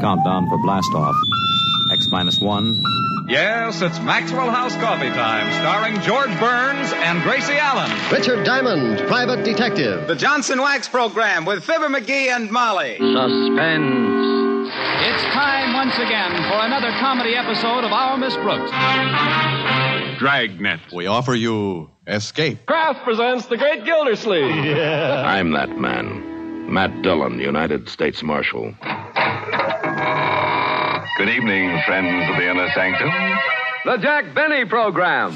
Countdown for blast off. X minus one. Yes, it's Maxwell House Coffee Time, starring George Burns and Gracie Allen. Richard Diamond, private detective. The Johnson Wax Program with Fibber McGee and Molly. Suspense. It's time once again for another comedy episode of Our Miss Brooks. Dragnet. We offer you Escape. Kraft presents The Great Gildersleeve. Yeah. I'm that man. Matt Dillon, United States Marshal. Good evening, friends of the inner sanctum. The Jack Benny Program.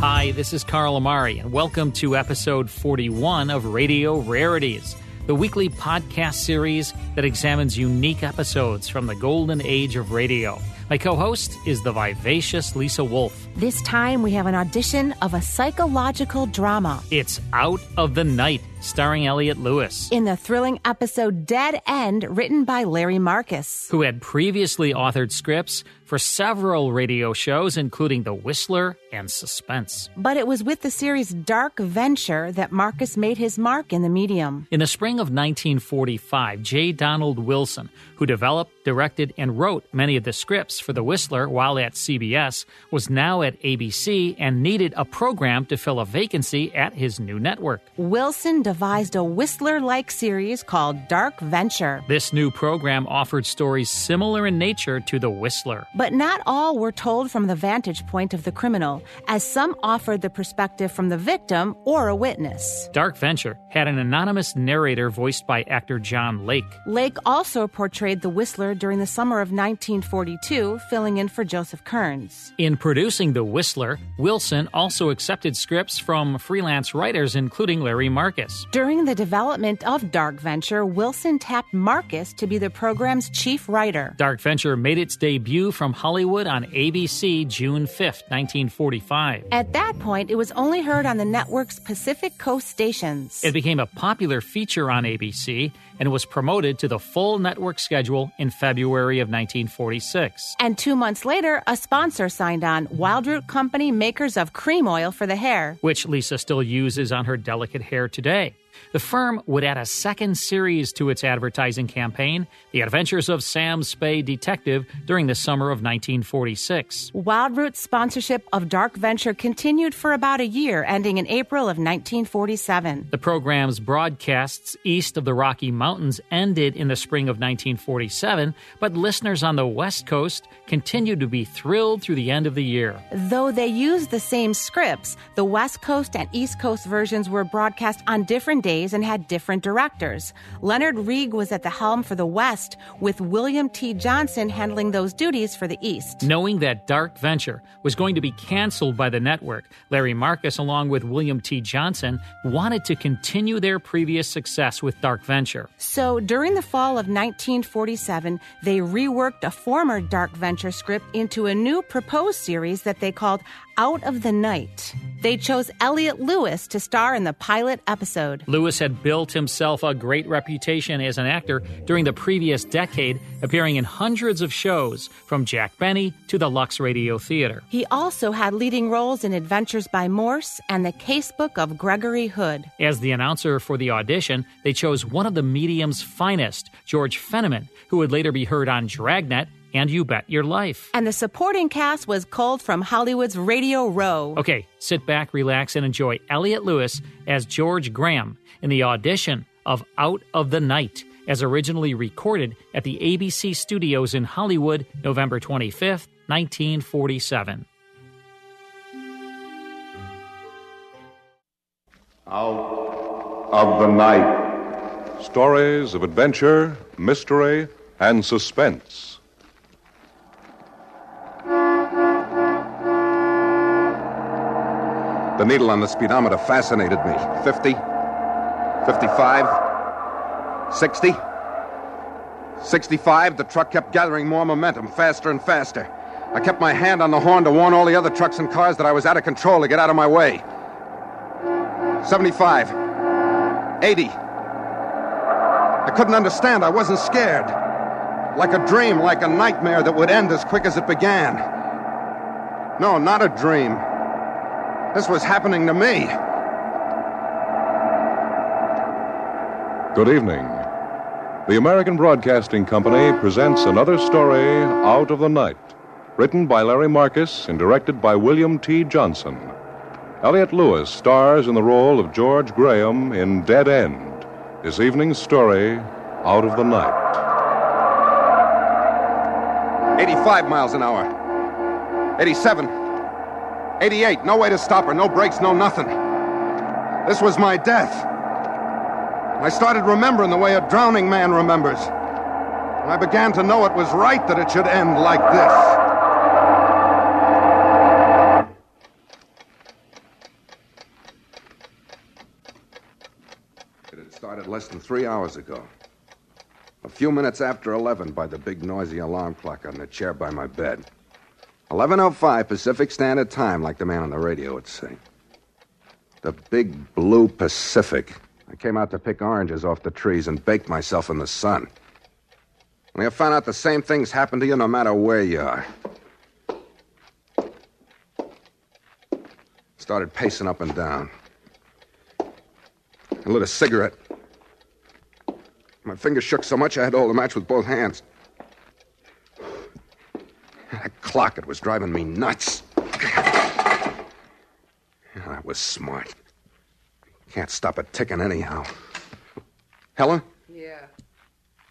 Hi, this is Carl Amari, and welcome to episode 41 of Radio Rarities, the weekly podcast series that examines unique episodes from the golden age of radio. My co host is the vivacious Lisa Wolf. This time we have an audition of a psychological drama. It's Out of the Night, starring Elliott Lewis. In the thrilling episode Dead End, written by Larry Marcus, who had previously authored scripts for several radio shows, including The Whistler and Suspense. But it was with the series Dark Venture that Marcus made his mark in the medium. In the spring of 1945, J. Donald Wilson, who developed, directed, and wrote many of the scripts for The Whistler while at CBS, was now at ABC and needed a program to fill a vacancy at his new network. Wilson devised a Whistler like series called Dark Venture. This new program offered stories similar in nature to The Whistler. But not all were told from the vantage point of the criminal, as some offered the perspective from the victim or a witness. Dark Venture had an anonymous narrator voiced by actor John Lake. Lake also portrayed the Whistler during the summer of 1942, filling in for Joseph Kearns. In producing The Whistler, Wilson also accepted scripts from freelance writers, including Larry Marcus. During the development of Dark Venture, Wilson tapped Marcus to be the program's chief writer. Dark Venture made its debut from Hollywood on ABC June 5, 1945. At that point, it was only heard on the network's Pacific Coast stations. It became a popular feature on ABC and was promoted to the full network schedule in February of 1946. And two months later, a sponsor signed on Wildroot Company, makers of cream oil for the hair, which Lisa still uses on her delicate hair today. The firm would add a second series to its advertising campaign, The Adventures of Sam Spade Detective, during the summer of 1946. Wildroot's sponsorship of Dark Venture continued for about a year, ending in April of 1947. The program's broadcasts east of the Rocky Mountains ended in the spring of 1947, but listeners on the West Coast continued to be thrilled through the end of the year. Though they used the same scripts, the West Coast and East Coast versions were broadcast on different days and had different directors. Leonard Reeg was at the helm for the West, with William T. Johnson handling those duties for the East. Knowing that Dark Venture was going to be canceled by the network, Larry Marcus, along with William T. Johnson, wanted to continue their previous success with Dark Venture. So during the fall of 1947, they reworked a former Dark Venture script into a new proposed series that they called Out of the Night. They chose Elliott Lewis to star in the pilot episode. Lewis had built himself a great reputation as an actor during the previous decade, appearing in hundreds of shows, from Jack Benny to the Lux Radio Theater. He also had leading roles in Adventures by Morse and The Casebook of Gregory Hood. As the announcer for the audition, they chose one of the medium's finest, George Fenneman, who would later be heard on Dragnet and You Bet Your Life. And the supporting cast was culled from Hollywood's Radio Row. Okay, sit back, relax, and enjoy Elliott Lewis as George Graham in the audition of Out of the Night, as originally recorded at the ABC studios in Hollywood, November 25th, 1947. Out of the night. Stories of adventure, mystery, and suspense. The needle on the speedometer fascinated me. 50, 55, 60, 65. The truck kept gathering more momentum, faster and faster. I kept my hand on the horn to warn all the other trucks and cars that I was out of control to get out of my way. 75, 80. I couldn't understand. I wasn't scared. Like a dream, like a nightmare that would end as quick as it began. No, not a dream. This was happening to me. Good evening. The American Broadcasting Company presents another story, Out of the Night, written by Larry Marcus and directed by William T. Johnson. Elliott Lewis stars in the role of George Graham in Dead End, this evening's story, Out of the Night. 85 miles an hour. 87. 88. No way to stop her. No brakes, no nothing. This was my death. I started remembering the way a drowning man remembers. And I began to know it was right that it should end like this. It had started less than three hours ago. A few minutes after 11 by the big noisy alarm clock on the chair by my bed. 11.05 Pacific Standard Time, like the man on the radio would say. The big blue Pacific. I came out to pick oranges off the trees and baked myself in the sun. And I found out the same things happen to you no matter where you are. Started pacing up and down. I lit a cigarette. My fingers shook so much I had to hold the match with both hands. That clock, it was driving me nuts. I was smart. Can't stop it ticking anyhow. Helen? Yeah.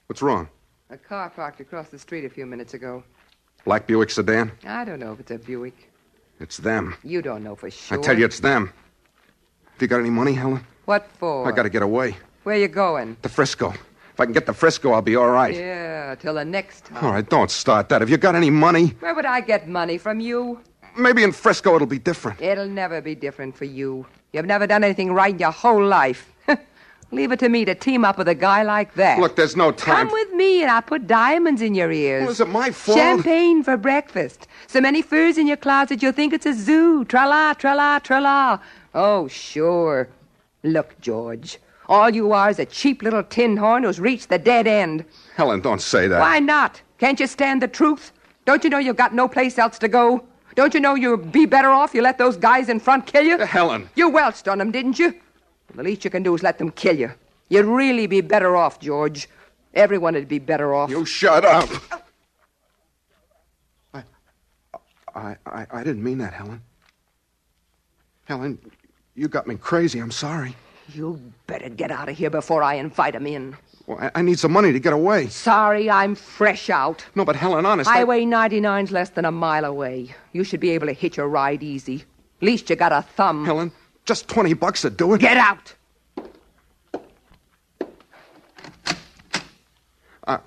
What's wrong? A car parked across the street a few minutes ago. Black Buick sedan? I don't know if it's a Buick. It's them. You don't know for sure. I tell you, it's them. Have you got any money, Helen? What for? I gotta get away. Where you going? To Frisco. If I can get to Frisco, I'll be all right. Yeah, till the next time. All right, don't start that. Have you got any money? Where would I get money from you? Maybe in Frisco it'll be different. It'll never be different for you. You've never done anything right in your whole life. Leave it to me to team up with a guy like that. Look, there's no time. Come with me and I'll put diamonds in your ears. Well, is it my fault? Champagne for breakfast. So many furs in your closet you'll think it's a zoo. Tra-la, tra-la, tra-la. Oh, sure. Look, George. All you are is a cheap little tin horn who's reached the dead end. Helen, don't say that. Why not? Can't you stand the truth? Don't you know you've got no place else to go? Don't you know you'd be better off you let those guys in front kill you? Uh, Helen. You welched on them, didn't you? The least you can do is let them kill you. You'd really be better off, George. Everyone would be better off. You shut up. I, I, I, I didn't mean that, Helen. Helen, you got me crazy. I'm sorry. You better get out of here before I invite him in. Well, I, I need some money to get away. Sorry, I'm fresh out. No, but Helen, honest. Highway 99's less than a mile away. You should be able to hitch a ride easy. At least you got a thumb. Helen, just 20 bucks to do it. Get out! I,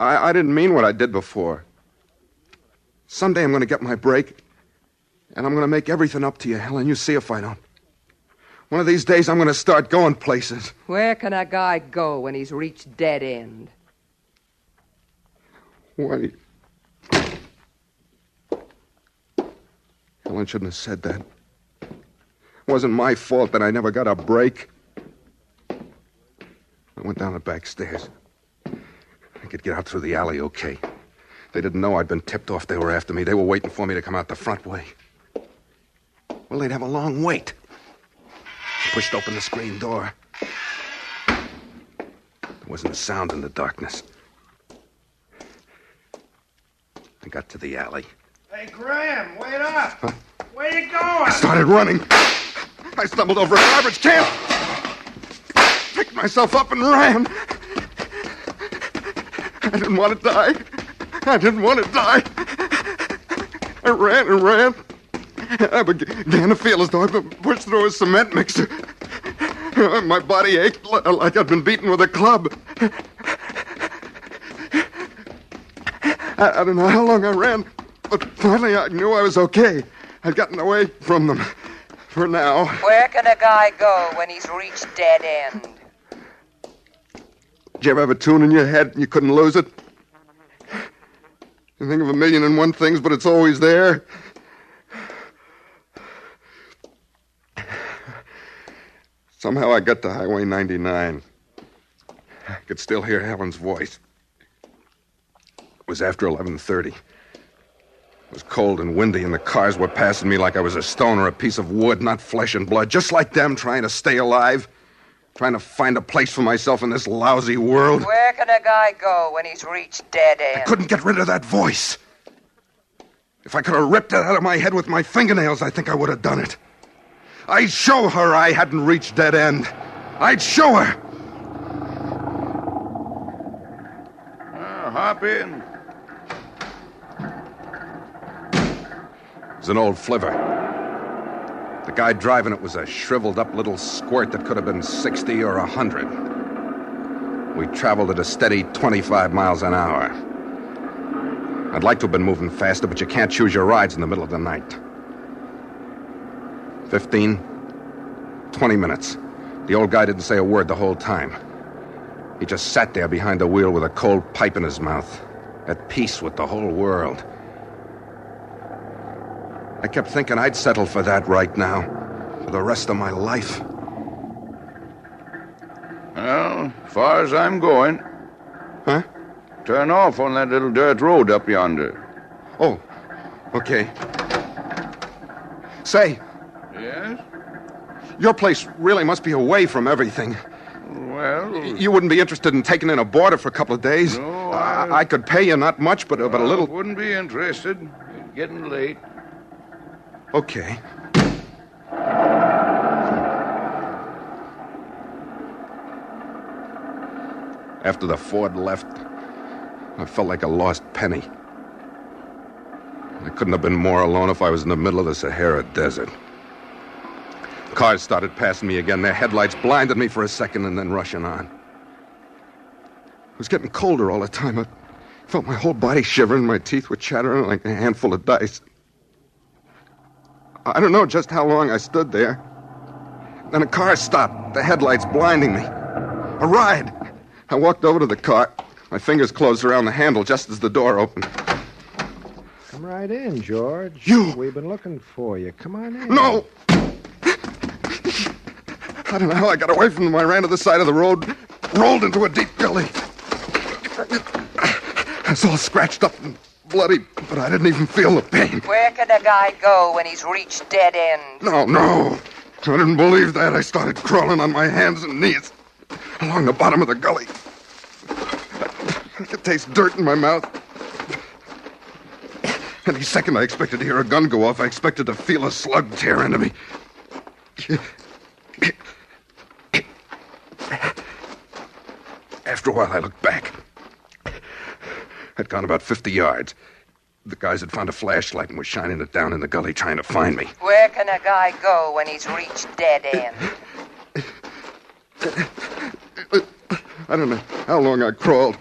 I, I didn't mean what I did before. Someday I'm going to get my break, and I'm going to make everything up to you, Helen. You see if I don't. One of these days, I'm going to start going places. Where can a guy go when he's reached dead end? Wait. Helen shouldn't have said that. It wasn't my fault that I never got a break. I went down the back stairs. I could get out through the alley okay. They didn't know I'd been tipped off they were after me. They were waiting for me to come out the front way. Well, they'd have a long wait. Pushed open the screen door. There wasn't a sound in the darkness. I got to the alley. Hey, Graham, wait up. Huh? Where you going? I started running. I stumbled over a garbage can. Picked myself up and ran. I didn't want to die. I didn't want to die. I ran and ran. I began to feel as though I'd been pushed through a cement mixer. My body ached like I'd been beaten with a club. I, I don't know how long I ran, but finally I knew I was okay. I'd gotten away from them. For now. Where can a guy go when he's reached dead end? Did you ever have a tune in your head and you couldn't lose it? You think of a million and one things, but it's always there. Somehow I got to Highway 99. I could still hear Helen's voice. It was after 11:30. It was cold and windy, and the cars were passing me like I was a stone or a piece of wood, not flesh and blood, just like them trying to stay alive, trying to find a place for myself in this lousy world. Where can a guy go when he's reached dead end? I couldn't get rid of that voice. If I could have ripped it out of my head with my fingernails, I think I would have done it. I'd show her I hadn't reached dead end. I'd show her. Uh, hop in. It was an old flivver. The guy driving it was a shriveled up little squirt that could have been 60 or 100. We traveled at a steady 25 miles an hour. I'd like to have been moving faster, but you can't choose your rides in the middle of the night. 15, 20 minutes. The old guy didn't say a word the whole time. He just sat there behind the wheel with a cold pipe in his mouth, at peace with the whole world. I kept thinking I'd settle for that right now, for the rest of my life. Well, far as I'm going. Huh? Turn off on that little dirt road up yonder. Oh, okay. Say. Yes? Your place really must be away from everything. Well. You wouldn't be interested in taking in a boarder for a couple of days? No, I, I could pay you not much, but, uh, but a little. Wouldn't be interested. It's getting late. Okay. After the Ford left, I felt like a lost penny. I couldn't have been more alone if I was in the middle of the Sahara Desert. Cars started passing me again. Their headlights blinded me for a second and then rushing on. It was getting colder all the time. I felt my whole body shivering. My teeth were chattering like a handful of dice. I don't know just how long I stood there. Then a car stopped, the headlights blinding me. A ride. I walked over to the car. My fingers closed around the handle just as the door opened. Come right in, George. You. We've been looking for you. Come on in. No! I don't know how I got away from them. I ran to the side of the road, rolled into a deep gully. I was all scratched up and bloody, but I didn't even feel the pain. Where can a guy go when he's reached dead end? No, no. I didn't believe that. I started crawling on my hands and knees along the bottom of the gully. I could taste dirt in my mouth. Any second I expected to hear a gun go off. I expected to feel a slug tear into me. After a while, I looked back. I'd gone about 50 yards. The guys had found a flashlight and were shining it down in the gully trying to find me. Where can a guy go when he's reached dead end? I don't know how long I crawled.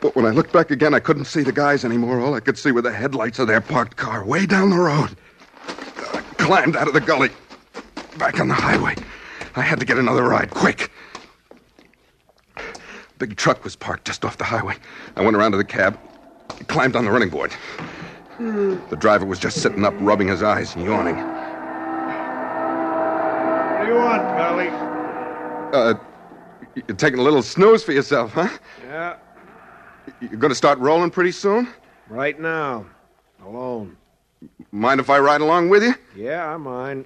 But when I looked back again, I couldn't see the guys anymore. All I could see were the headlights of their parked car way down the road. I climbed out of the gully, back on the highway. I had to get another ride, quick. Big truck was parked just off the highway. I went around to the cab, climbed on the running board. The driver was just sitting up, rubbing his eyes and yawning. What do you want, Pally? Uh, you're taking a little snooze for yourself, huh? Yeah, You're going to start rolling pretty soon? right now. Alone. Mind if I ride along with you? Yeah, I mind.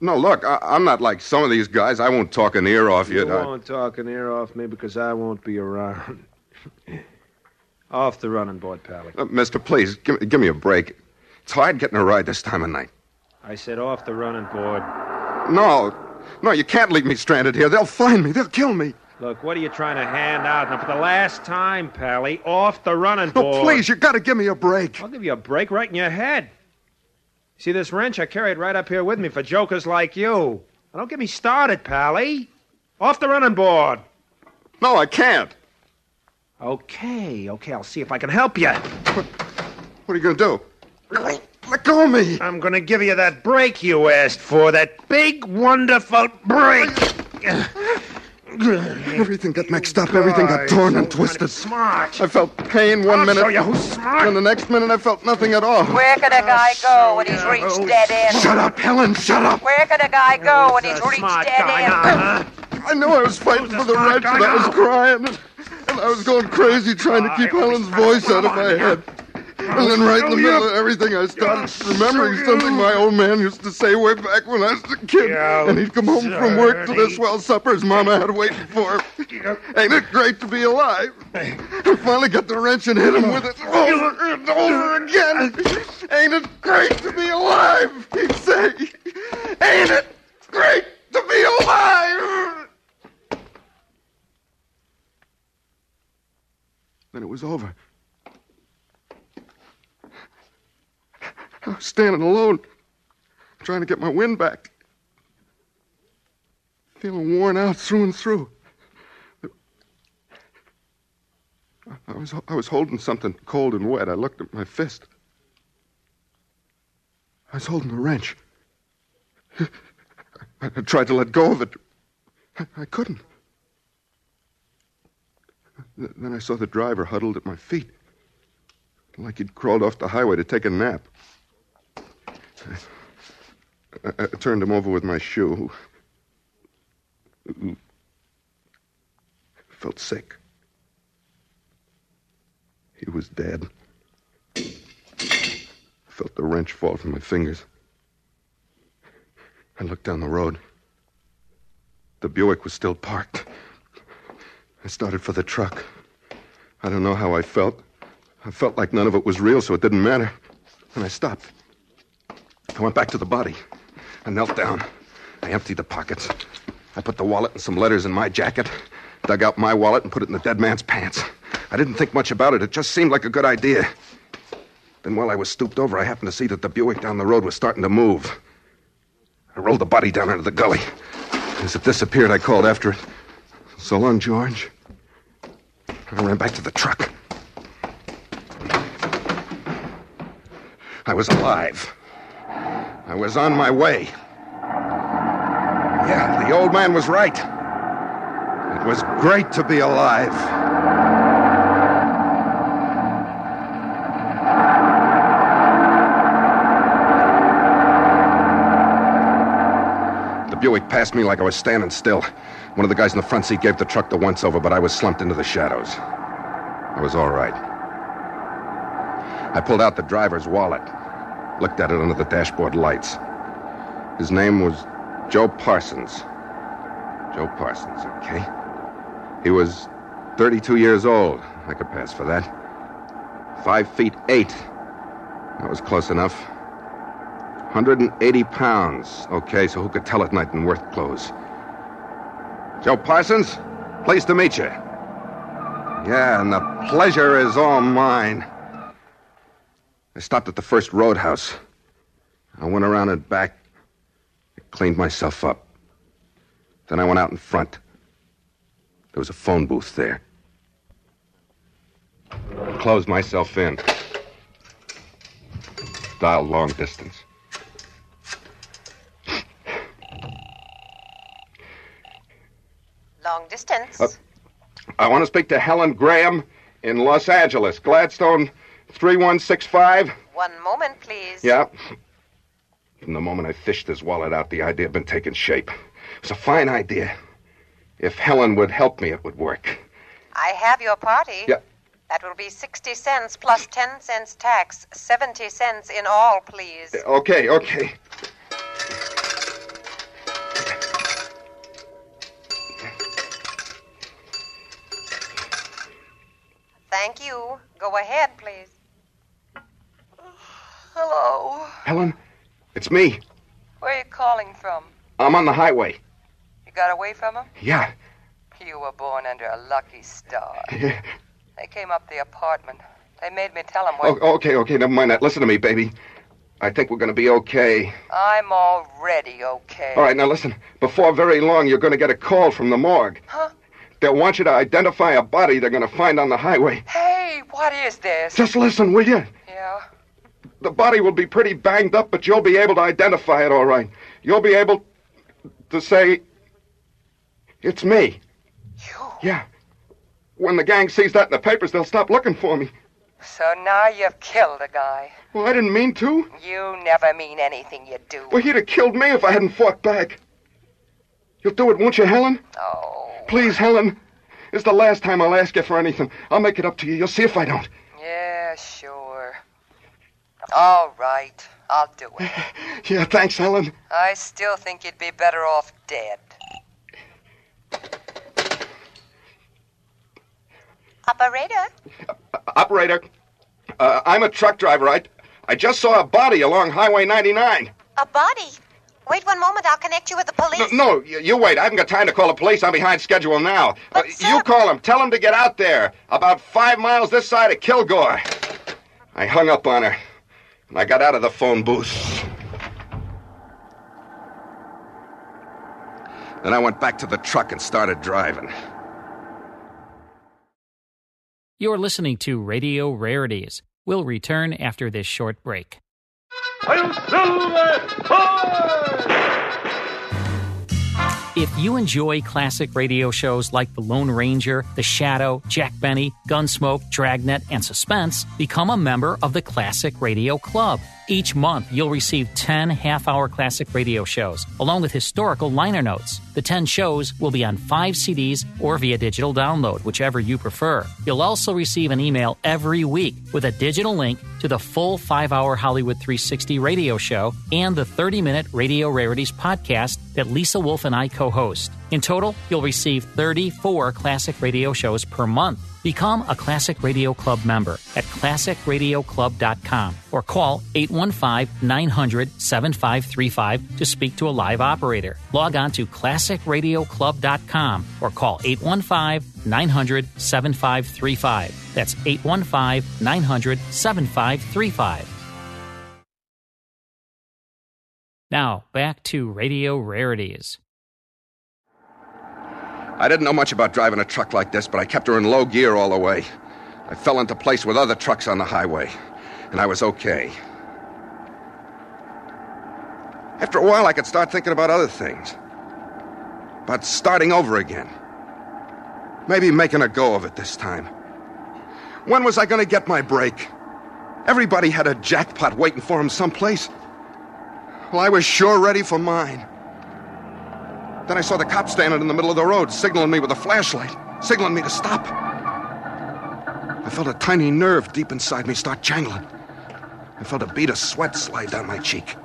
No, look, I, I'm not like some of these guys. I won't talk an ear off you. You I- won't talk an ear off me because I won't be around. off the running board, Pally. Uh, mister, please, give, me- give me a break. It's hard getting a ride this time of night. I said off the running board. No, no, you can't leave me stranded here. They'll find me. They'll kill me. Look, what are you trying to hand out? Now, for the last time, Pally, off the running board. No, please, you got to give me a break. I'll give you a break right in your head. See this wrench I carried right up here with me for jokers like you. Now, don't get me started, Pally. Off the running board. No, I can't. Okay, okay, I'll see if I can help you. What are you going to do? Let go of me. I'm going to give you that break you asked for, that big, wonderful break. Everything got mixed up. Everything got torn and twisted. Smart. I felt pain one I'll minute. show you who's smart. And the next minute, I felt nothing at all. Where could a guy go when he's reached dead end? Shut up, Helen. Shut up. Where could a guy go when he's reached dead end? huh? I knew I was fighting for the smart wrench, and I was crying. And I was going crazy trying to keep Helen's voice out of my head. And then right in the middle of everything, I started remembering something my old man used to say way back when I was a kid. And he'd come home from work to this swell supper his mama had waiting for him. Ain't it great to be alive? I finally got the wrench and hit him with it over and over again. Ain't it great to be alive? He'd say. Ain't it great to be alive? Then it was over. I was standing alone, trying to get my wind back. Feeling worn out through and through. I was, I was holding something cold and wet. I looked at my fist. I was holding a wrench. I, tried to let go of it. I couldn't. Then I saw the driver huddled at my feet, like he'd crawled off the highway to take a nap. I, I turned him over with my shoe. Felt sick. He was dead. Felt the wrench fall from my fingers. I looked down the road. The Buick was still parked. I started for the truck. I don't know how I felt. I felt like none of it was real, so it didn't matter. And I stopped. I went back to the body. I knelt down. I emptied the pockets. I put the wallet and some letters in my jacket, dug out my wallet, and put it in the dead man's pants. I didn't think much about it. It just seemed like a good idea. Then, while I was stooped over, I happened to see that the Buick down the road was starting to move. I rolled the body down into the gully. As it disappeared, I called after it. So long, George. I ran back to the truck. I was alive. I was on my way. Yeah, the old man was right. It was great to be alive. The Buick passed me like I was standing still. One of the guys in the front seat gave the truck the once over, but I was slumped into the shadows. I was all right. I pulled out the driver's wallet, looked at it under the dashboard lights. His name was Joe Parsons. Joe Parsons, okay. He was 32 years old. I could pass for that. Five feet eight. That was close enough. 180 pounds. Okay, so who could tell at night in work clothes? Joe Parsons, pleased to meet you. Yeah, and the pleasure is all mine. I stopped at the first roadhouse. I went around and back, I cleaned myself up. Then I went out in front. There was a phone booth there. I closed myself in. Dialed long distance. Long distance. Uh, I want to speak to Helen Graham in Los Angeles. Gladstone 3165. One moment, please. Yeah. From the moment I fished his wallet out, the idea had been taking shape. It was a fine idea. If Helen would help me, it would work. I have your party. Yeah. That will be 60 cents plus 10 cents tax. 70 cents in all, please. Okay, okay. Thank you. Go ahead, please. Helen, it's me. Where are you calling from? I'm on the highway. You got away from them? Yeah. You were born under a lucky star. Yeah. They came up the apartment. They made me tell them what. Oh, okay, okay, never mind that. Listen to me, baby. I think we're going to be okay. I'm already okay. All right, now listen. Before very long, you're going to get a call from the morgue. Huh? They'll want you to identify a body they're going to find on the highway. Hey, what is this? Just listen, will you? Yeah. The body will be pretty banged up, but you'll be able to identify it all right. You'll be able to say, it's me. You? Yeah. When the gang sees that in the papers, they'll stop looking for me. So now you've killed a guy. Well, I didn't mean to. You never mean anything you do. Well, he'd have killed me if I hadn't fought back. You'll do it, won't you, Helen? Oh. Please, Helen. It's the last time I'll ask you for anything. I'll make it up to you. You'll see if I don't. Yeah, sure. All right, I'll do it. Yeah, thanks, Helen. I still think you'd be better off dead. Operator? Operator, uh, I'm a truck driver. I, I just saw a body along Highway 99. A body? Wait one moment. I'll connect you with the police. No, no you, you wait. I haven't got time to call the police. I'm behind schedule now. Uh, you call them. Tell them to get out there. About five miles this side of Kilgore. I hung up on her, and I got out of the phone booth. Then I went back to the truck and started driving. You're listening to Radio Rarities. We'll return after this short break. If you enjoy classic radio shows like The Lone Ranger, The Shadow, Jack Benny, Gunsmoke, Dragnet, and Suspense, become a member of the Classic Radio Club. Each month, you'll receive 10 half hour classic radio shows, along with historical liner notes. The 10 shows will be on five CDs or via digital download, whichever you prefer. You'll also receive an email every week with a digital link to the full five hour Hollywood 360 radio show and the 30 minute Radio Rarities podcast that Lisa Wolf and I co host. In total, you'll receive 34 classic radio shows per month. Become a Classic Radio Club member at classicradioclub.com or call 815 900 7535 to speak to a live operator. Log on to classicradioclub.com or call 815 900 7535. That's 815 900 7535. Now, back to Radio Rarities. I didn't know much about driving a truck like this, but I kept her in low gear all the way. I fell into place with other trucks on the highway, and I was okay. After a while, I could start thinking about other things. About starting over again. Maybe making a go of it this time. When was I going to get my break? Everybody had a jackpot waiting for him someplace. Well, I was sure ready for mine. Then I saw the cop standing in the middle of the road, signaling me with a flashlight, signaling me to stop. I felt a tiny nerve deep inside me start jangling. I felt a bead of sweat slide down my cheek.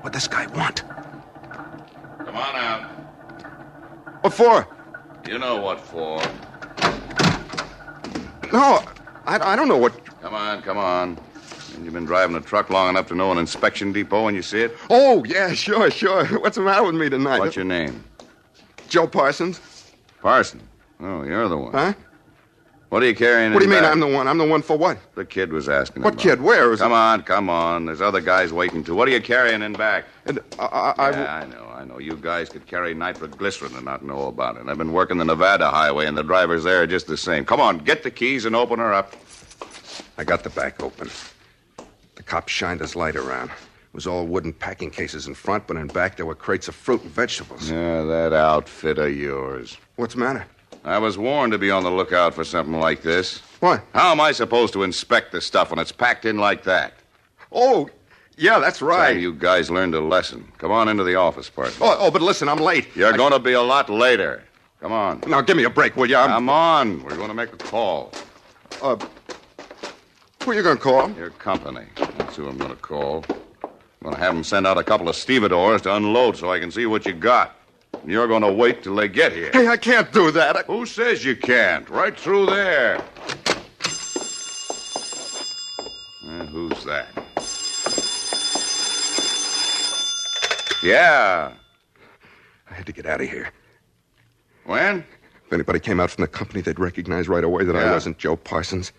What this guy want? Come on out. For? You know what for. No, I, I don't know what. Come on, come on. You've been driving a truck long enough to know an inspection depot when you see it? Oh, yeah, sure, sure. What's the matter with me tonight? What's your name? Joe Parsons. Parson? Oh, you're the one. Huh? What are you carrying What do you mean back? I'm the one? I'm the one for what? The kid was asking What about. kid? Where is Come it? Come on, come on. There's other guys waiting too. What are you carrying in back? And, uh, I, I, yeah, I know, I know. You guys could carry nitroglycerin and not know about it. I've been working the Nevada highway, and the drivers there are just the same. Come on, get the keys and open her up. I got the back open. The cop shined his light around. It was all wooden packing cases in front, but in back there were crates of fruit and vegetables. Yeah, that outfit of yours. What's the matter? I was warned to be on the lookout for something like this. What? How am I supposed to inspect the stuff when it's packed in like that? Oh, yeah, that's right. Time you guys learned a lesson. Come on into the office, partner. Oh, oh, but listen, I'm late. You're I- going to be a lot later. Come on. Now, give me a break, will you? I'm... Come on. We're going to make a call. Uh, who are you going to call? Your company. That's who I'm going to call. I'm going to have them send out a couple of stevedores to unload so I can see what you got. You're going to wait till they get here. Hey, I can't do that. I... Who says you can't? Right through there. Uh, who's that? Yeah. I had to get out of here. When? If anybody came out from the company, they'd recognize right away that I wasn't Joe Parsons.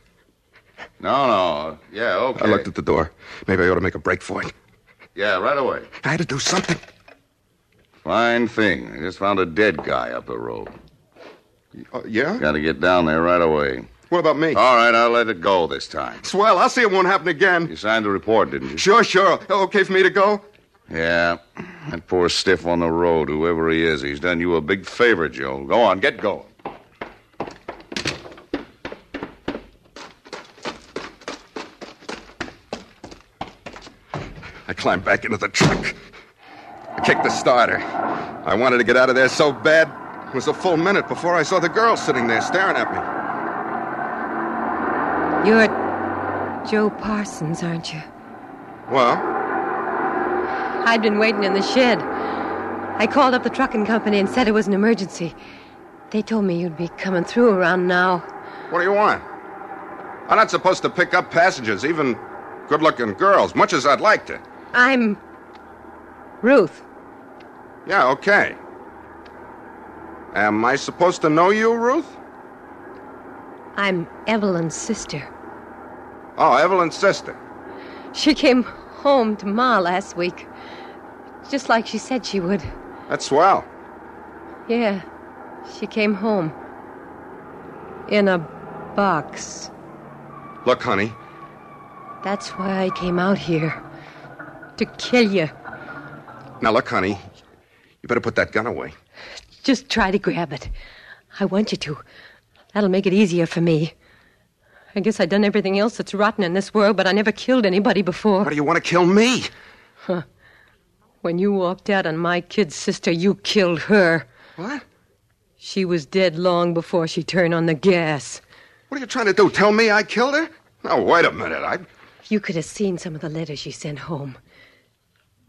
No, no. Yeah, okay. I looked at the door. Maybe I ought to make a break for it. Yeah, right away. I had to do something. Fine thing. I just found a dead guy up the road. Uh, yeah? Got to get down there right away. What about me? All right, I'll let it go this time. Swell. I'll see it won't happen again. You signed the report, didn't you? Sure, sure. Okay for me to go? Yeah. That poor stiff on the road, whoever he is, he's done you a big favor, Joe. Go on, get going. I climbed back into the truck. I kicked the starter. I wanted to get out of there so bad. It was a full minute before I saw the girl sitting there staring at me. You're Joe Parsons, aren't you? Well? I'd been waiting in the shed. I called up the trucking company and said it was an emergency. They told me you'd be coming through around now. What do you want? I'm not supposed to pick up passengers, even good looking girls, much as I'd like to. I'm. Ruth. Yeah, okay. Am I supposed to know you, Ruth? I'm Evelyn's sister. Oh, Evelyn's sister. She came home to Ma last week. Just like she said she would. That's swell. Yeah, she came home. In a box. Look, honey. That's why I came out here. To kill you. Now, look, honey. You better put that gun away. Just try to grab it. I want you to. That'll make it easier for me. I guess I've done everything else that's rotten in this world, but I never killed anybody before. Why do you want to kill me? Huh. When you walked out on my kid's sister, you killed her. What? She was dead long before she turned on the gas. What are you trying to do? Tell me I killed her? Now, wait a minute. I. You could have seen some of the letters she sent home.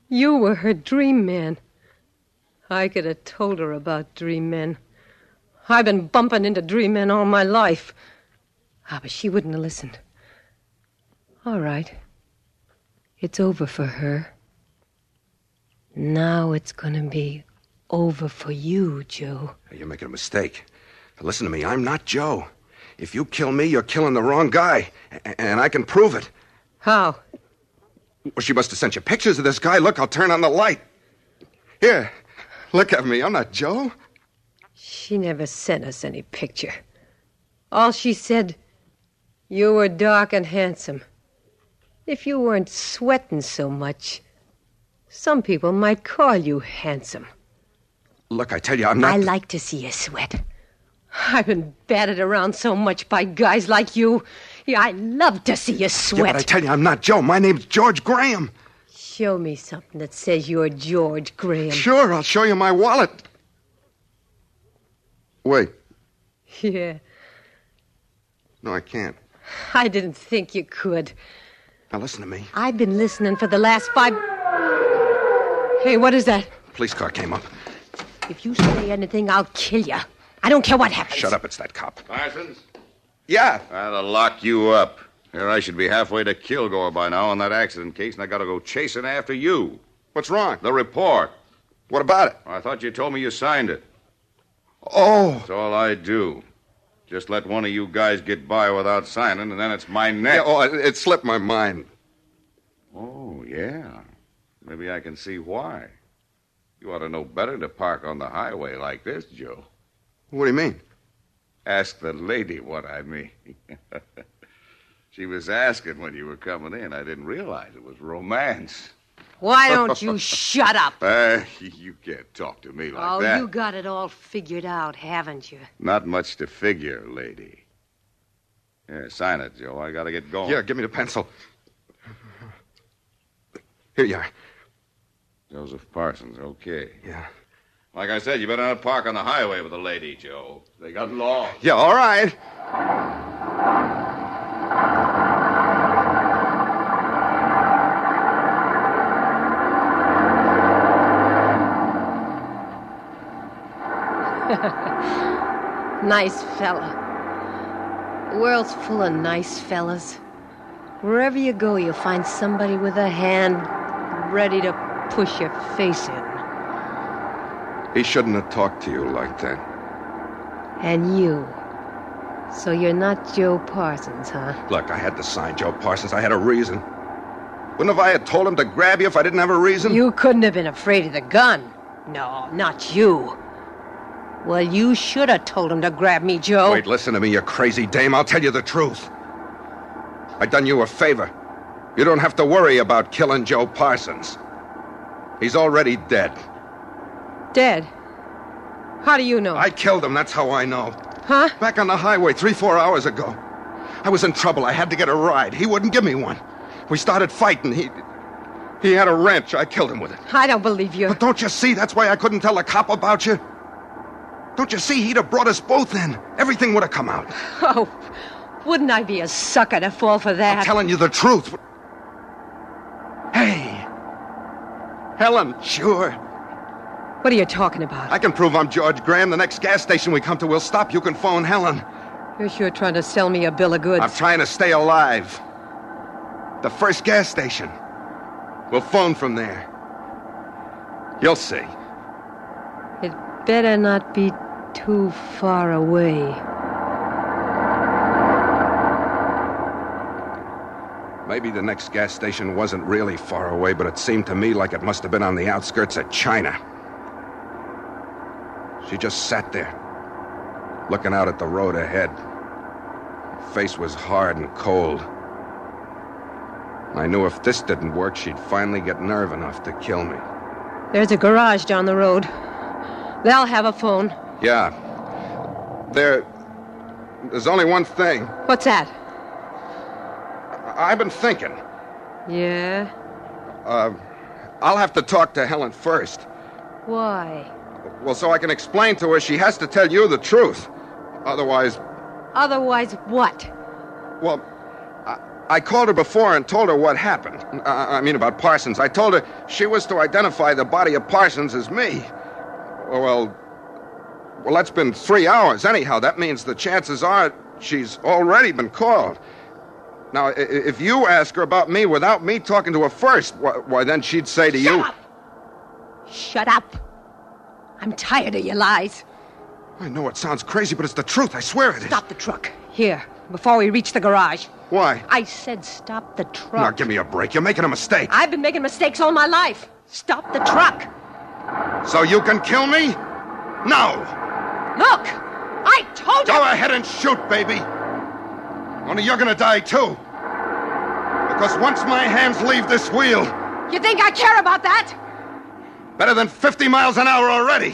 You were her dream man. I could have told her about dream men. I've been bumping into dream men all my life. Ah, but she wouldn't have listened. All right. It's over for her. Now it's gonna be over for you, Joe. You're making a mistake. Listen to me. I'm not Joe. If you kill me, you're killing the wrong guy. And I can prove it. How? Well, she must have sent you pictures of this guy. Look, I'll turn on the light. Here, look at me. I'm not Joe. She never sent us any picture. All she said, you were dark and handsome. If you weren't sweating so much, some people might call you handsome. Look, I tell you, I'm not. I like to see you sweat. I've been battered around so much by guys like you. Yeah, I love to see you sweat. Yeah, but I tell you, I'm not Joe. My name's George Graham. Show me something that says you're George Graham. Sure, I'll show you my wallet. Wait. Yeah, No, I can't. I didn't think you could. Now listen to me. I've been listening for the last five. Hey, what is that? Police car came up. If you say anything, I'll kill you. I don't care what happens. Shut up, it's that cop. Parsons? Yeah. I'll lock you up. Here I should be halfway to Kilgore by now on that accident case, and I gotta go chasing after you. What's wrong? The report. What about it? I thought you told me you signed it. Oh. That's all I do. Just let one of you guys get by without signing, and then it's my neck. Yeah, oh, it, it slipped my mind. Oh, yeah. Maybe I can see why. You ought to know better to park on the highway like this, Joe. What do you mean? Ask the lady what I mean. she was asking when you were coming in. I didn't realize it was romance. Why don't you shut up? Uh, you can't talk to me like oh, that. Oh, you got it all figured out, haven't you? Not much to figure, lady. Here, sign it, Joe. I gotta get going. Yeah, give me the pencil. Here you are. Joseph Parsons, okay. Yeah. Like I said, you better not park on the highway with a lady, Joe. They got law. Yeah, all right. nice fella. The world's full of nice fellas. Wherever you go, you'll find somebody with a hand ready to push your face in. He shouldn't have talked to you like that. And you. So you're not Joe Parsons, huh? Look, I had to sign Joe Parsons. I had a reason. Wouldn't have I had told him to grab you if I didn't have a reason? You couldn't have been afraid of the gun. No, not you. Well, you should have told him to grab me, Joe. Wait, listen to me, you crazy dame. I'll tell you the truth. I done you a favor. You don't have to worry about killing Joe Parsons. He's already dead. Dead? How do you know? I killed him, that's how I know. Huh? Back on the highway three, four hours ago. I was in trouble. I had to get a ride. He wouldn't give me one. We started fighting. He. He had a wrench. I killed him with it. I don't believe you. But don't you see? That's why I couldn't tell the cop about you. Don't you see? He'd have brought us both in. Everything would have come out. Oh, wouldn't I be a sucker to fall for that? I'm telling you the truth. Hey. Helen, sure. What are you talking about? I can prove I'm George Graham. The next gas station we come to, we'll stop. You can phone Helen. You're sure trying to sell me a bill of goods. I'm trying to stay alive. The first gas station. We'll phone from there. You'll see. It better not be too far away. Maybe the next gas station wasn't really far away, but it seemed to me like it must have been on the outskirts of China. She just sat there, looking out at the road ahead. Her face was hard and cold. I knew if this didn't work, she'd finally get nerve enough to kill me. There's a garage down the road. They'll have a phone. Yeah. There. There's only one thing. What's that? I've been thinking. Yeah? Uh, I'll have to talk to Helen first. Why? Well, so I can explain to her she has to tell you the truth. Otherwise, Otherwise, what? well, I, I called her before and told her what happened. Uh, I mean, about Parsons. I told her she was to identify the body of Parsons as me. Well, well, that's been three hours. Anyhow, that means the chances are she's already been called. Now, i- i- if you ask her about me without me talking to her first, why, why then she'd say to you. Up. Shut up. I'm tired of your lies. I know it sounds crazy, but it's the truth. I swear it is. Stop the truck. Here, before we reach the garage. Why? I said stop the truck. Now, give me a break. You're making a mistake. I've been making mistakes all my life. Stop the truck. So you can kill me? No. Look! I told you! Go ahead and shoot, baby. Only you're gonna die, too. Because once my hands leave this wheel, You think I care about that? Better than 50 miles an hour already,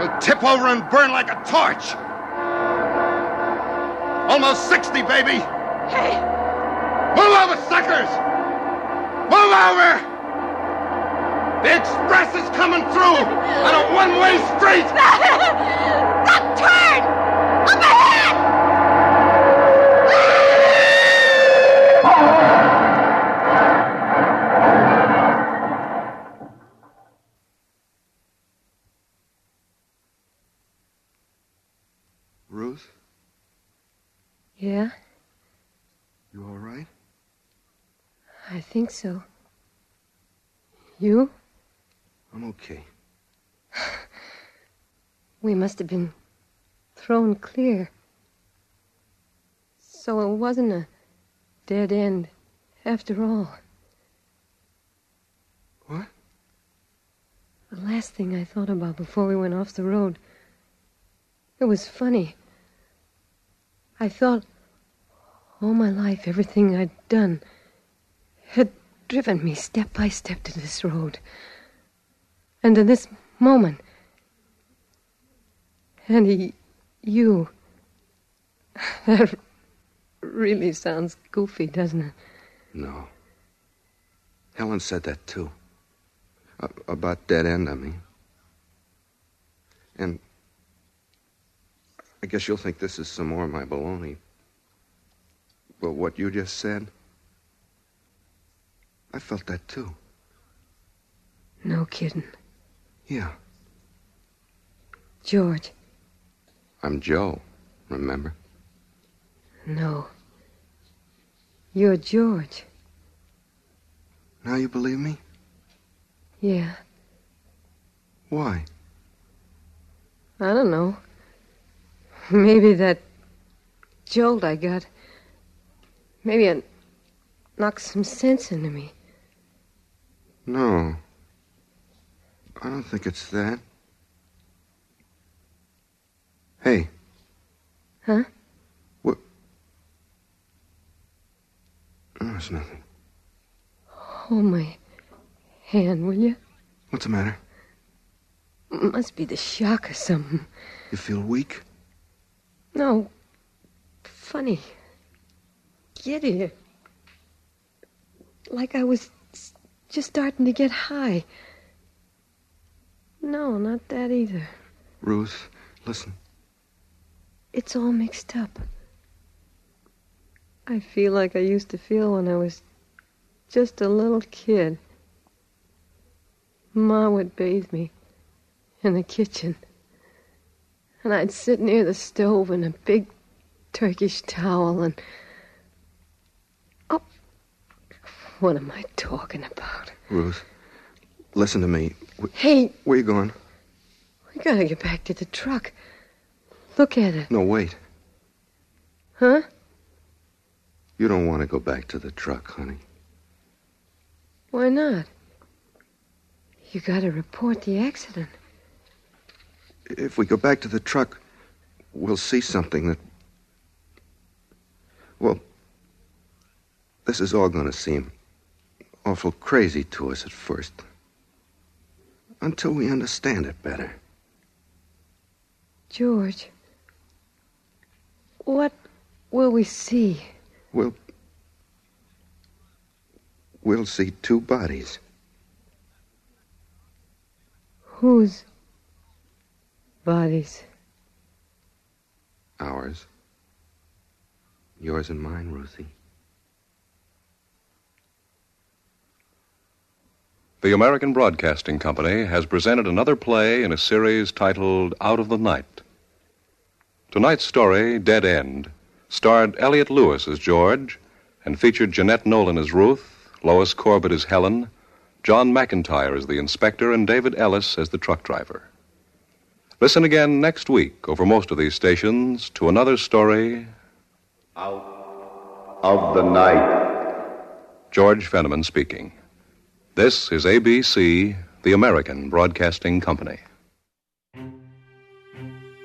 will tip over and burn like a torch. Almost 60, baby. Hey! Move over, suckers! Move over! The express is coming through on a one-way street! That turn! Up ahead! Ruth, Yeah, you all right? I think so. You? I'm okay. We must have been thrown clear. So it wasn't a dead end after all. What? The last thing I thought about before we went off the road. It was funny. I thought all my life everything I'd done had driven me step by step to this road. And in this moment. And he, you. That really sounds goofy, doesn't it? No. Helen said that too. About dead end, I mean. And I guess you'll think this is some more of my baloney. But what you just said, I felt that too. No kidding. Yeah. George, I'm Joe, remember? no. You're George. Now you believe me? Yeah. Why? I don't know. Maybe that jolt I got. Maybe it knocked some sense into me. No. I don't think it's that. Hey, Huh? what? No, it's nothing. Hold my hand, will you? What's the matter? Must be the shock or something. You feel weak? No. Funny. Giddy. Like I was just starting to get high. No, not that either. Ruth, listen. It's all mixed up. I feel like I used to feel when I was just a little kid. Ma would bathe me in the kitchen. And I'd sit near the stove in a big Turkish towel and. Oh, what am I talking about? Ruth, listen to me. Wh- Hey, Where you going? we gotta get back to the truck. Look at it. No, wait. Huh? You don't want to go back to the truck, honey. Why not? You gotta report the accident. If we go back to the truck, we'll see something that. Well, this is all going to seem awful crazy to us at first. Until we understand it better. George, what will we see? We'll. We'll see two bodies. Whose bodies? Ours. Yours and mine, Ruthie. The American Broadcasting Company has presented another play in a series titled Out of the Night. Tonight's story, Dead End, starred Elliott Lewis as George and featured Jeanette Nolan as Ruth, Lois Corbett as Helen, John McIntire as the inspector, and David Ellis as the truck driver. Listen again next week over most of these stations to another story Out Of the night. George Fenneman speaking. This is ABC, the American Broadcasting Company.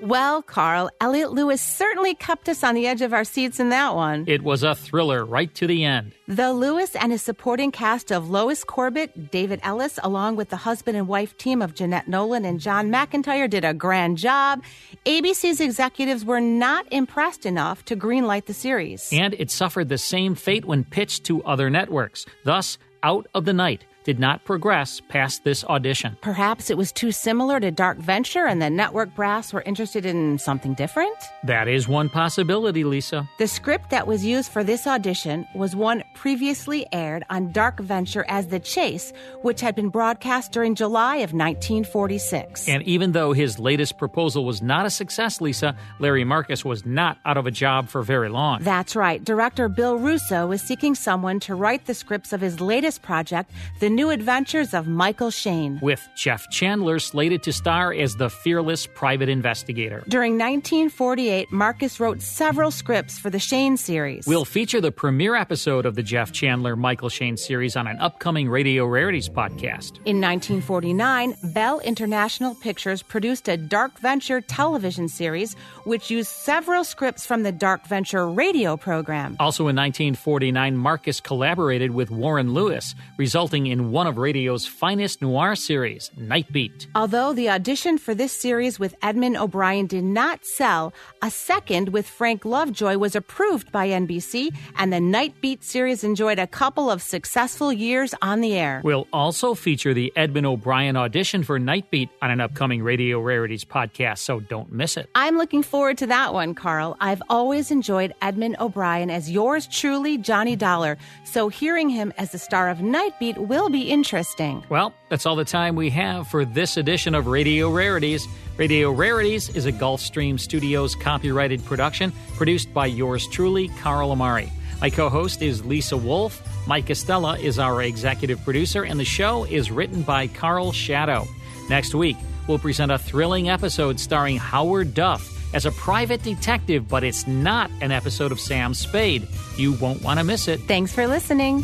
Well, Carl, Elliott Lewis certainly kept us on the edge of our seats in that one. It was a thriller right to the end. Though Lewis and his supporting cast of Lois Corbett, David Ellis, along with the husband and wife team of Jeanette Nolan and John McIntire did a grand job, ABC's executives were not impressed enough to greenlight the series. And it suffered the same fate when pitched to other networks. Thus, Out of the Night did not progress past this audition. Perhaps it was too similar to Dark Venture and the network brass were interested in something different? That is one possibility, Lisa. The script that was used for this audition was one previously aired on Dark Venture as The Chase, which had been broadcast during July of 1946. And even though his latest proposal was not a success, Lisa, Larry Marcus was not out of a job for very long. That's right. Director Bill Rousseau is seeking someone to write the scripts of his latest project, The New Adventures of Michael Shayne. With Jeff Chandler slated to star as the fearless private investigator. During 1948, Marcus wrote several scripts for the Shayne series. We'll feature the premiere episode of the Jeff Chandler Michael Shayne series on an upcoming Radio Rarities podcast. In 1949, Bell International Pictures produced a Dark Venture television series which used several scripts from the Dark Venture radio program. Also in 1949, Marcus collaborated with Warren Lewis, resulting in one of radio's finest noir series, Nightbeat. Although the audition for this series with Edmond O'Brien did not sell, a second with Frank Lovejoy was approved by NBC, and the Nightbeat series enjoyed a couple of successful years on the air. We'll also feature the Edmond O'Brien audition for Nightbeat on an upcoming Radio Rarities podcast, so don't miss it. I'm looking forward to that one, Carl. I've always enjoyed Edmond O'Brien as yours truly, Johnny Dollar, so hearing him as the star of Nightbeat will be interesting. Well, that's all the time we have for this edition of Radio Rarities. Radio Rarities is a Gulfstream Studios copyrighted production produced by yours truly, Carl Amari. My co host is Lisa Wolf. Mike Estella is our executive producer, and the show is written by Carl Shadow. Next week, we'll present a thrilling episode starring Howard Duff as a private detective, but it's not an episode of Sam Spade. You won't want to miss it. Thanks for listening.